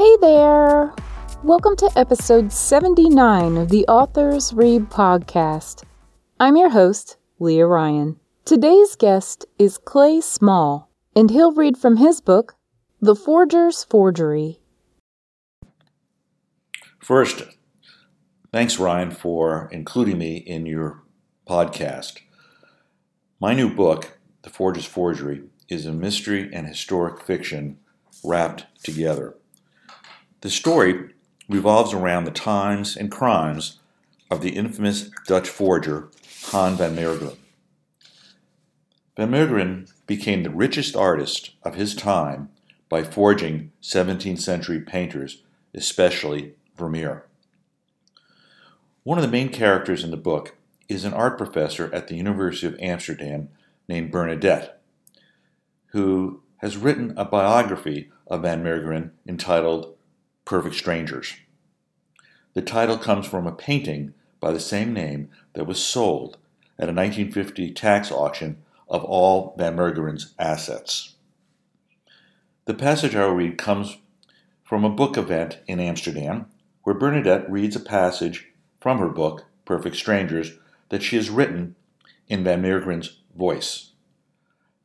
Hey there! Welcome to episode 79 of the Authors Read podcast. I'm your host, Leah Ryan. Today's guest is Clay Small, and he'll read from his book, The Forger's Forgery. First, thanks, Ryan, for including me in your podcast. My new book, The Forger's Forgery, is a mystery and historic fiction wrapped together. The story revolves around the times and crimes of the infamous Dutch forger Han van Meegeren. Van Meegeren became the richest artist of his time by forging 17th century painters, especially Vermeer. One of the main characters in the book is an art professor at the University of Amsterdam named Bernadette, who has written a biography of Van Meegeren entitled Perfect Strangers. The title comes from a painting by the same name that was sold at a 1950 tax auction of all Van Meegeren's assets. The passage I will read comes from a book event in Amsterdam where Bernadette reads a passage from her book, Perfect Strangers, that she has written in Van Meegeren's voice.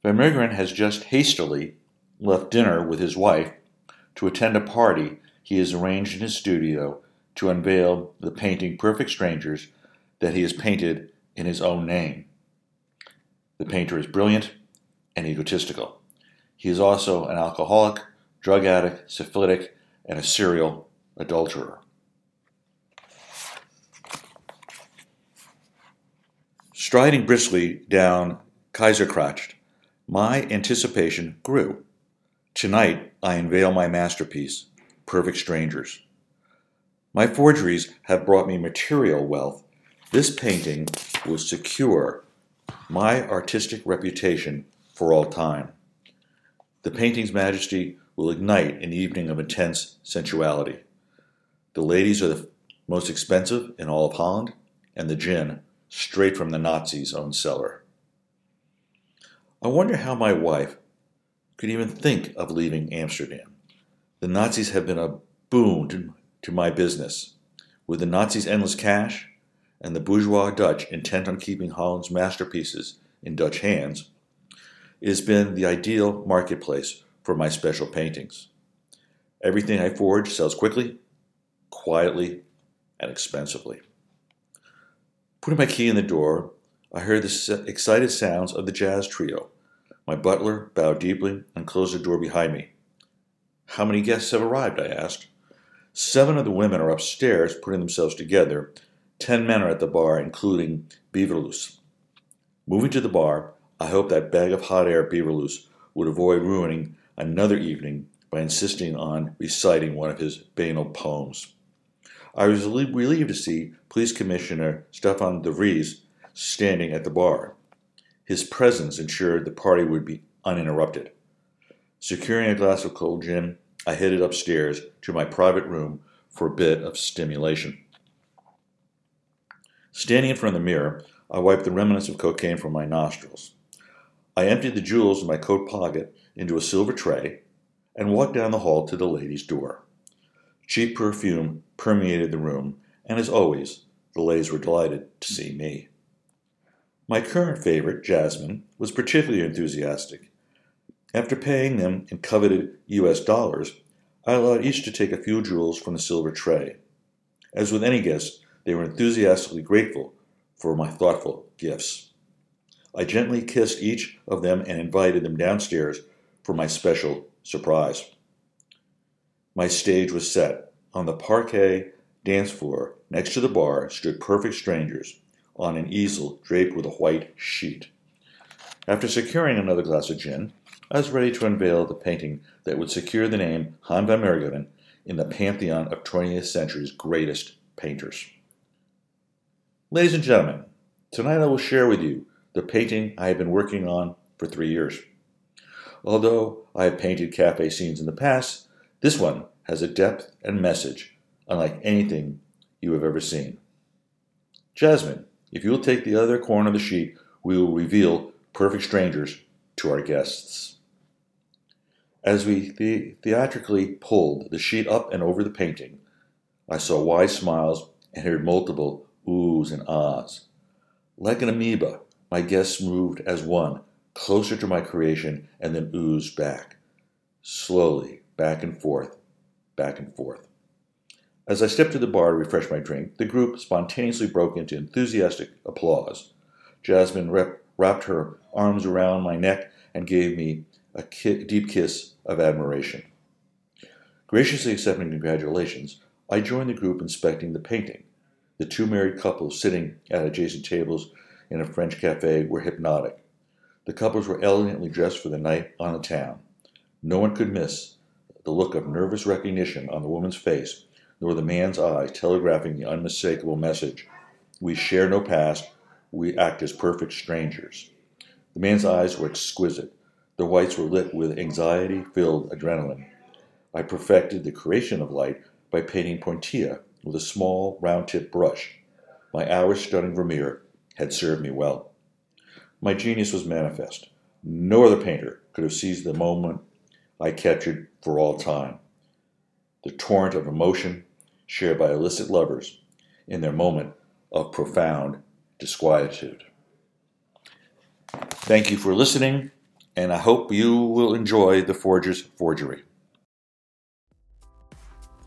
Van Meegeren has just hastily left dinner with his wife to attend a party he has arranged in his studio to unveil the painting Perfect Strangers that he has painted in his own name. The painter is brilliant and egotistical. He is also an alcoholic, drug addict, syphilitic, and a serial adulterer. Striding briskly down Keizergracht, my anticipation grew. Tonight I unveil my masterpiece, perfect strangers. My forgeries have brought me material wealth. This painting will secure my artistic reputation for all time. The painting's majesty will ignite an evening of intense sensuality. The ladies are the most expensive in all of Holland, and the gin straight from the Nazis' own cellar. I wonder how my wife could even think of leaving Amsterdam. The Nazis have been a boon to, to my business. With the Nazis' endless cash and the bourgeois Dutch intent on keeping Holland's masterpieces in Dutch hands, it has been the ideal marketplace for my special paintings. Everything I forge sells quickly, quietly, and expensively. Putting my key in the door, I heard the excited sounds of the jazz trio. My butler bowed deeply and closed the door behind me. How many guests have arrived? I asked. Seven of the women are upstairs putting themselves together. Ten men are at the bar, including Beverloos. Moving to the bar, I hoped that bag of hot air Beverloos would avoid ruining another evening by insisting on reciting one of his banal poems. I was relieved to see Police Commissioner Stefan de Vries standing at the bar. His presence ensured the party would be uninterrupted. Securing a glass of cold gin, I headed upstairs to my private room for a bit of stimulation. Standing in front of the mirror, I wiped the remnants of cocaine from my nostrils. I emptied the jewels in my coat pocket into a silver tray and walked down the hall to the ladies' door. Cheap perfume permeated the room, and as always, the ladies were delighted to see me. My current favorite, Jasmine, was particularly enthusiastic. After paying them in coveted US dollars, I allowed each to take a few jewels from the silver tray. As with any guest, they were enthusiastically grateful for my thoughtful gifts. I gently kissed each of them and invited them downstairs for my special surprise. My stage was set. On the parquet dance floor next to the bar stood perfect strangers on an easel draped with a white sheet. After securing another glass of gin, I was ready to unveil the painting that would secure the name Han van Meegeren in the pantheon of 20th century's greatest painters. Ladies and gentlemen, tonight I will share with you the painting I have been working on for three years. Although I have painted cafe scenes in the past, this one has a depth and message unlike anything you have ever seen. Jasmine, if you will take the other corner of the sheet, we will reveal Perfect Strangers to our guests. As we the- theatrically pulled the sheet up and over the painting, I saw wide smiles and heard multiple oohs and ahs. Like an amoeba, my guests moved as one, closer to my creation, and then oozed back. Slowly, back and forth, back and forth. As I stepped to the bar to refresh my drink, the group spontaneously broke into enthusiastic applause. Jasmine rep- wrapped her arms around my neck and gave me a ki- deep kiss of admiration. Graciously accepting congratulations, I joined the group inspecting the painting. The two married couples sitting at adjacent tables in a French cafe were hypnotic. The couples were elegantly dressed for the night on the town. No one could miss the look of nervous recognition on the woman's face, nor the man's eyes telegraphing the unmistakable message We share no past, we act as perfect strangers. The man's eyes were exquisite. The whites were lit with anxiety filled adrenaline. I perfected the creation of light by painting pointilla with a small, round tipped brush. My hours studying Vermeer had served me well. My genius was manifest. No other painter could have seized the moment I captured for all time. The torrent of emotion shared by illicit lovers in their moment of profound disquietude. Thank you for listening, and I hope you will enjoy The Forger's Forgery.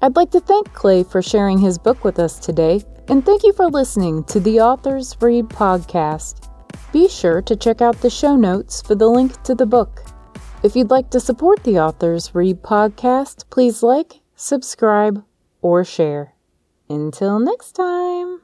I'd like to thank Clay for sharing his book with us today, and thank you for listening to the Authors Read podcast. Be sure to check out the show notes for the link to the book. If you'd like to support the Authors Read podcast, please like, subscribe, or share. Until next time.